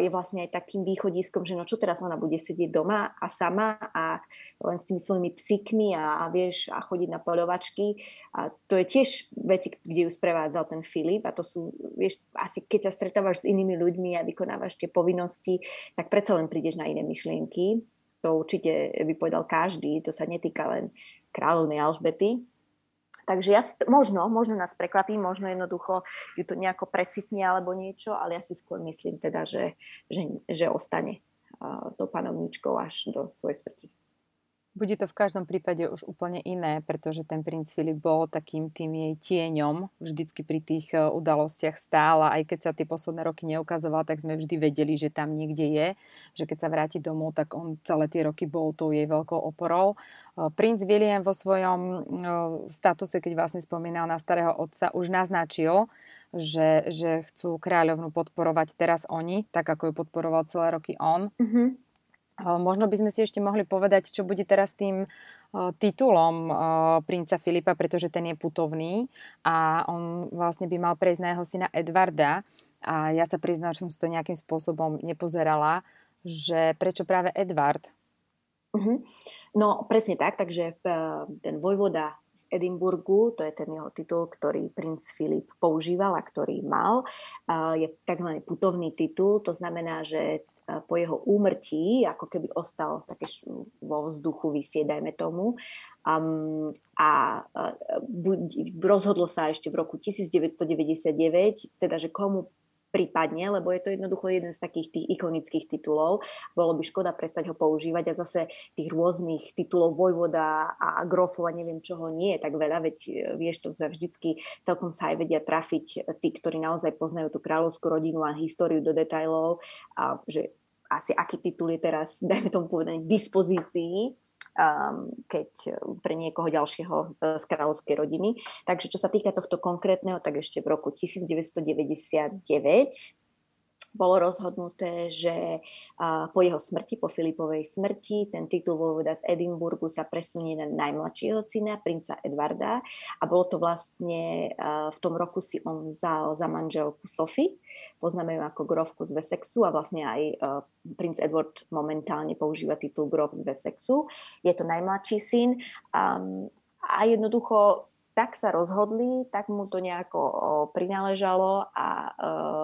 Speaker 1: je vlastne aj takým východiskom, že no čo teraz ona bude sedieť doma a sama a len s tými svojimi psíkmi a, a vieš, a chodiť na poľovačky. A to je tiež veci, kde ju sprevádzal ten Filip a to sú, vieš, asi keď sa stretávaš s inými ľuďmi a vykonávaš tie povinnosti, tak predsa len prídeš na iné myšlienky. To určite by povedal každý, to sa netýka len kráľovnej Alžbety, Takže ja si, možno, možno nás prekvapí, možno jednoducho ju to nejako precitne alebo niečo, ale ja si skôr myslím teda, že, že, že ostane uh, to panovníčkou až do svojej smrti.
Speaker 2: Bude to v každom prípade už úplne iné, pretože ten princ Filip bol takým tým jej tieňom vždycky pri tých e, udalostiach stála, aj keď sa tie posledné roky neukazoval, tak sme vždy vedeli, že tam niekde je, že keď sa vráti domov, tak on celé tie roky bol tou jej veľkou oporou. E, princ William vo svojom e, statuse, keď vlastne spomínal na starého otca, už naznačil, že, že chcú kráľovnú podporovať teraz oni, tak ako ju podporoval celé roky on. Mm-hmm Možno by sme si ešte mohli povedať, čo bude teraz tým titulom princa Filipa, pretože ten je putovný a on vlastne by mal prejsť na jeho syna Edvarda. A ja sa priznám, že som si to nejakým spôsobom nepozerala, že prečo práve Edvard?
Speaker 1: Uh-huh. No presne tak, takže ten vojvoda z Edimburgu, to je ten jeho titul, ktorý princ Filip používal a ktorý mal. Je tzv. putovný titul, to znamená, že po jeho úmrtí, ako keby ostal také vo vzduchu vysieť, dajme tomu. Um, a uh, rozhodlo sa ešte v roku 1999, teda, že komu prípadne, lebo je to jednoducho jeden z takých tých ikonických titulov. Bolo by škoda prestať ho používať a zase tých rôznych titulov vojvoda a grofov a neviem čoho nie je tak veľa, veď e, vieš, to sa vždycky celkom sa aj vedia trafiť tí, ktorí naozaj poznajú tú kráľovskú rodinu a históriu do detajlov, a že asi aký titul je teraz, dajme tomu povedať, k dispozícii keď uh, pre niekoho ďalšieho uh, z kráľovskej rodiny. Takže čo sa týka tohto konkrétneho, tak ešte v roku 1999 bolo rozhodnuté, že po jeho smrti, po Filipovej smrti, ten titul vojvoda z Edimburgu sa presunie na najmladšieho syna, princa Edvarda a bolo to vlastne, v tom roku si on vzal za manželku Sophie, poznáme ju ako grovku z Wessexu a vlastne aj princ Edward momentálne používa titul grof z Wessexu. Je to najmladší syn a jednoducho tak sa rozhodli, tak mu to nejako prináležalo a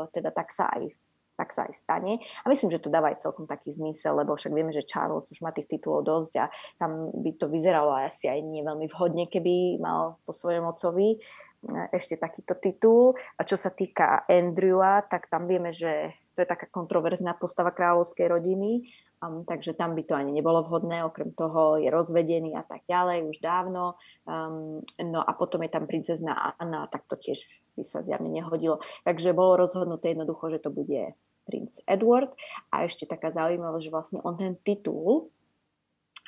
Speaker 1: teda tak sa aj tak sa aj stane. A myslím, že to dáva aj celkom taký zmysel, lebo však vieme, že Charles už má tých titulov dosť a tam by to vyzeralo asi aj nie veľmi vhodne, keby mal po svojom ocovi eh, ešte takýto titul. A čo sa týka Andrewa, tak tam vieme, že to je taká kontroverzná postava kráľovskej rodiny, um, takže tam by to ani nebolo vhodné, okrem toho je rozvedený a tak ďalej už dávno. Um, no a potom je tam princezná Anna, tak to tiež by sa zjavne nehodilo. Takže bolo rozhodnuté jednoducho, že to bude princ Edward. A ešte taká zaujímavosť, že vlastne on ten titul,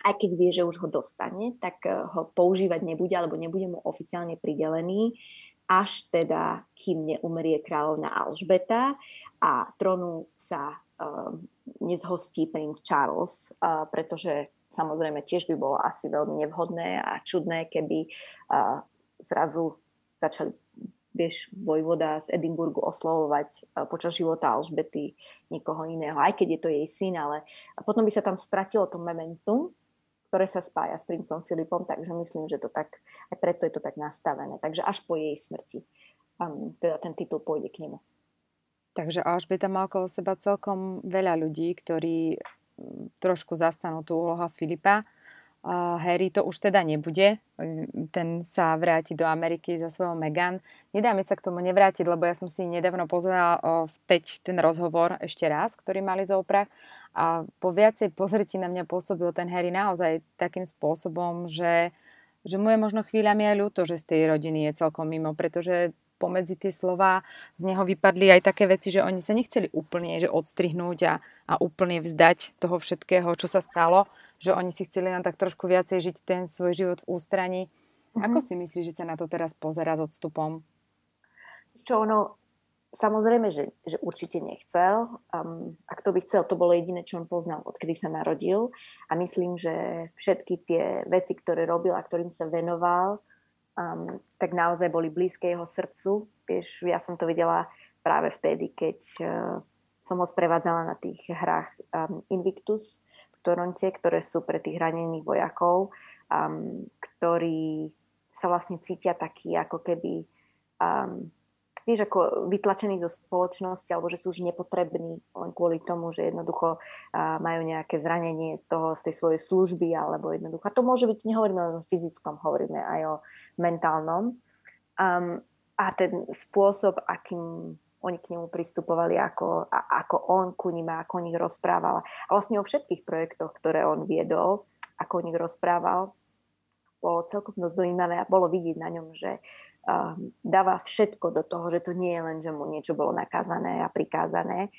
Speaker 1: aj keď vie, že už ho dostane, tak eh, ho používať nebude, alebo nebude mu oficiálne pridelený, až teda, kým neumrie kráľovna Alžbeta a trónu sa uh, nezhostí princ Charles, uh, pretože samozrejme tiež by bolo asi veľmi nevhodné a čudné, keby uh, zrazu začali vieš, vojvoda z Edinburgu oslovovať počas života Alžbety niekoho iného, aj keď je to jej syn, ale potom by sa tam stratilo to momentum, ktoré sa spája s princom Filipom, takže myslím, že to tak, aj preto je to tak nastavené. Takže až po jej smrti um, teda ten titul pôjde k nemu.
Speaker 2: Takže Alžbeta má okolo seba celkom veľa ľudí, ktorí trošku zastanú tú úloha Filipa Harry to už teda nebude, ten sa vráti do Ameriky za svojou Meghan. Nedá mi sa k tomu nevrátiť, lebo ja som si nedávno pozerala späť ten rozhovor ešte raz, ktorý mali z Oprah a po viacej pozretí na mňa pôsobil ten Harry naozaj takým spôsobom, že, že mu je možno chvíľami aj ľúto, že z tej rodiny je celkom mimo, pretože pomedzi tie slova z neho vypadli aj také veci, že oni sa nechceli úplne že odstrihnúť a, a úplne vzdať toho všetkého, čo sa stalo, že oni si chceli len tak trošku viacej žiť ten svoj život v ústraní. Mm-hmm. Ako si myslíš, že sa na to teraz pozera s odstupom?
Speaker 1: Čo ono, samozrejme, že, že určite nechcel. Um, ak to by chcel, to bolo jediné, čo on poznal, odkedy sa narodil. A myslím, že všetky tie veci, ktoré robil a ktorým sa venoval, um, tak naozaj boli blízke jeho srdcu. Vieš, ja som to videla práve vtedy, keď uh, som ho sprevádzala na tých hrách um, Invictus v Toronte, ktoré sú pre tých ranených vojakov, um, ktorí sa vlastne cítia takí ako keby um, vieš, ako vytlačení zo spoločnosti, alebo že sú už nepotrební len kvôli tomu, že jednoducho majú nejaké zranenie z toho, z tej svojej služby, alebo jednoducho. A to môže byť, nehovoríme len o fyzickom, hovoríme aj o mentálnom. Um, a ten spôsob, akým oni k nemu pristupovali, ako, a, ako on ku ním a ako o nich rozprával. A vlastne o všetkých projektoch, ktoré on viedol, ako o nich rozprával, bolo celkom dosť dojímavé a bolo vidieť na ňom, že um, dáva všetko do toho, že to nie je len, že mu niečo bolo nakázané a prikázané.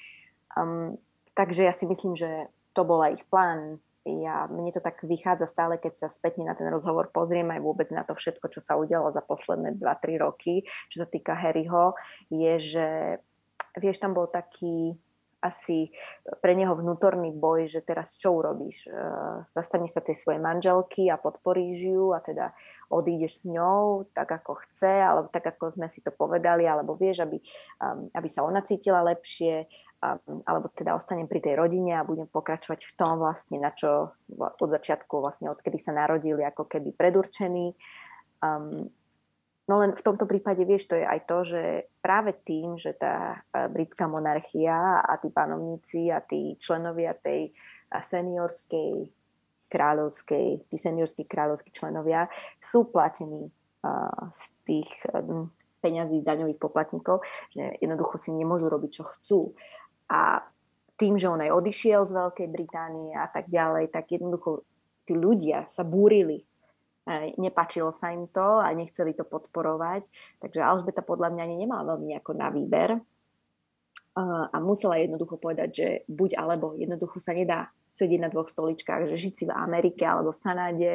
Speaker 1: Um, takže ja si myslím, že to bol aj ich plán. Ja, mne to tak vychádza stále, keď sa spätne na ten rozhovor pozriem aj vôbec na to všetko, čo sa udialo za posledné 2-3 roky, čo sa týka Harryho, je, že vieš, tam bol taký asi pre neho vnútorný boj, že teraz čo urobíš? E, zastaneš sa tej svojej manželky a podporíš ju a teda odídeš s ňou tak, ako chce, alebo tak, ako sme si to povedali, alebo vieš, aby, um, aby sa ona cítila lepšie, um, alebo teda ostanem pri tej rodine a budem pokračovať v tom vlastne, na čo od začiatku vlastne, odkedy sa narodili, ako keby predurčení. Um, No len v tomto prípade, vieš, to je aj to, že práve tým, že tá e, britská monarchia a tí panovníci a tí členovia tej e, seniorskej kráľovskej, tí seniorskí kráľovskí členovia sú platení uh, z tých peňazí daňových poplatníkov, že jednoducho si nemôžu robiť, čo chcú. A tým, že on aj odišiel z Veľkej Británie a tak ďalej, tak jednoducho tí ľudia sa búrili nepačilo sa im to a nechceli to podporovať. Takže Alžbeta podľa mňa ani nemala veľmi nejako na výber. A musela jednoducho povedať, že buď alebo. Jednoducho sa nedá sedieť na dvoch stoličkách, že žiť si v Amerike alebo v Kanáde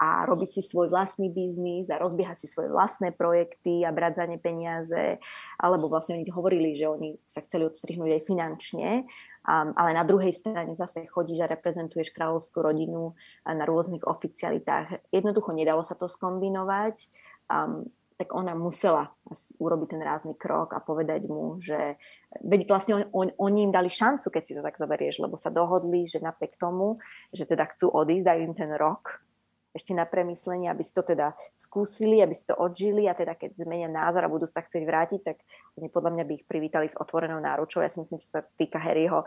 Speaker 1: a robiť si svoj vlastný biznis a rozbiehať si svoje vlastné projekty a brať za ne peniaze, alebo vlastne oni hovorili, že oni sa chceli odstrihnúť aj finančne, um, ale na druhej strane zase chodíš a reprezentuješ kráľovskú rodinu na rôznych oficialitách. Jednoducho nedalo sa to skombinovať. Um, tak ona musela urobiť ten rázny krok a povedať mu, že veď vlastne on, on, oni im dali šancu, keď si to tak zoberieš, lebo sa dohodli, že napriek tomu, že teda chcú odísť, dajú im ten rok ešte na premyslenie, aby si to teda skúsili, aby si to odžili a teda keď zmenia názor a budú sa chcieť vrátiť, tak oni podľa mňa by ich privítali s otvorenou náručou. Ja si myslím, čo sa týka Harryho.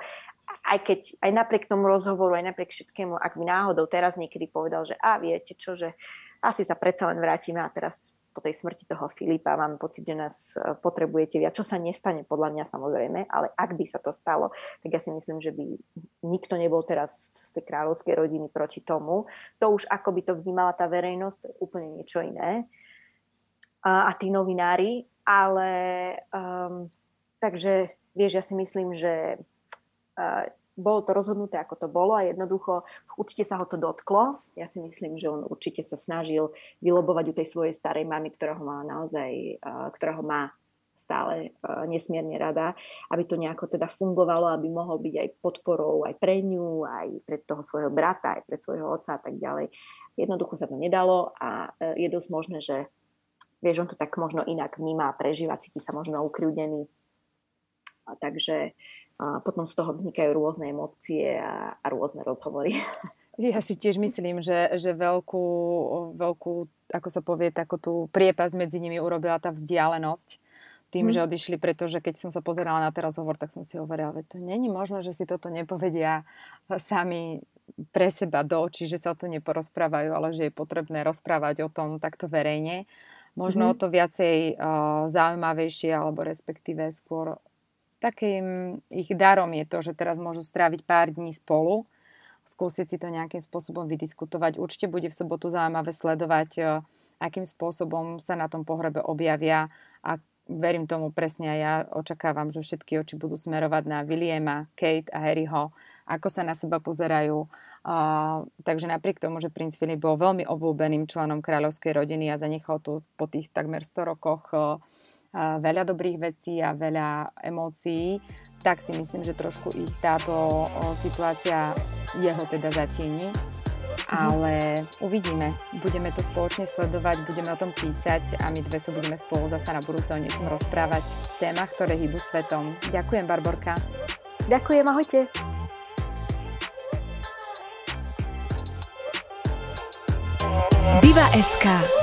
Speaker 1: Aj keď, aj napriek tomu rozhovoru, aj napriek všetkému, ak by náhodou teraz niekedy povedal, že a viete čo, že asi sa predsa len vrátime a teraz po tej smrti toho Filipa mám pocit, že nás e, potrebujete viac, čo sa nestane podľa mňa samozrejme, ale ak by sa to stalo, tak ja si myslím, že by nikto nebol teraz z tej kráľovskej rodiny proti tomu. To už ako by to vnímala tá verejnosť, to je úplne niečo iné. A, a tí novinári, ale um, takže vieš, ja si myslím, že uh, bolo to rozhodnuté, ako to bolo a jednoducho určite sa ho to dotklo. Ja si myslím, že on určite sa snažil vylobovať u tej svojej starej mamy, ktorá má naozaj, ktorá ho má stále nesmierne rada, aby to nejako teda fungovalo, aby mohol byť aj podporou aj pre ňu, aj pre toho svojho brata, aj pre svojho otca a tak ďalej. Jednoducho sa to nedalo a e, je dosť možné, že vieš, on to tak možno inak vníma a prežíva, cíti sa možno ukriúdený. A takže a potom z toho vznikajú rôzne emócie a, a rôzne rozhovory.
Speaker 2: Ja si tiež myslím, že, že veľkú, veľkú, ako sa povie, takú tú priepas medzi nimi urobila tá vzdialenosť tým, mm. že odišli, pretože keď som sa pozerala na ten rozhovor, tak som si hovorila, že to není možné, že si toto nepovedia sami pre seba do očí, že sa o to neporozprávajú, ale že je potrebné rozprávať o tom takto verejne. Možno mm. o to viacej uh, zaujímavejšie, alebo respektíve skôr takým ich darom je to, že teraz môžu stráviť pár dní spolu, skúsiť si to nejakým spôsobom vydiskutovať. Určite bude v sobotu zaujímavé sledovať, e, akým spôsobom sa na tom pohrebe objavia a verím tomu presne a ja očakávam, že všetky oči budú smerovať na Williama, Kate a Harryho, ako sa na seba pozerajú. Uh, takže napriek tomu, že princ Filip bol veľmi obľúbeným členom kráľovskej rodiny a zanechal tu po tých takmer 100 rokoch uh, veľa dobrých vecí a veľa emócií, tak si myslím, že trošku ich táto situácia jeho teda zatieni. Mhm. Ale uvidíme. Budeme to spoločne sledovať, budeme o tom písať a my dve sa budeme spolu zasa na budúce o niečom rozprávať v témach, ktoré hýbu svetom. Ďakujem, Barborka.
Speaker 1: Ďakujem, ahojte.
Speaker 3: Diva SK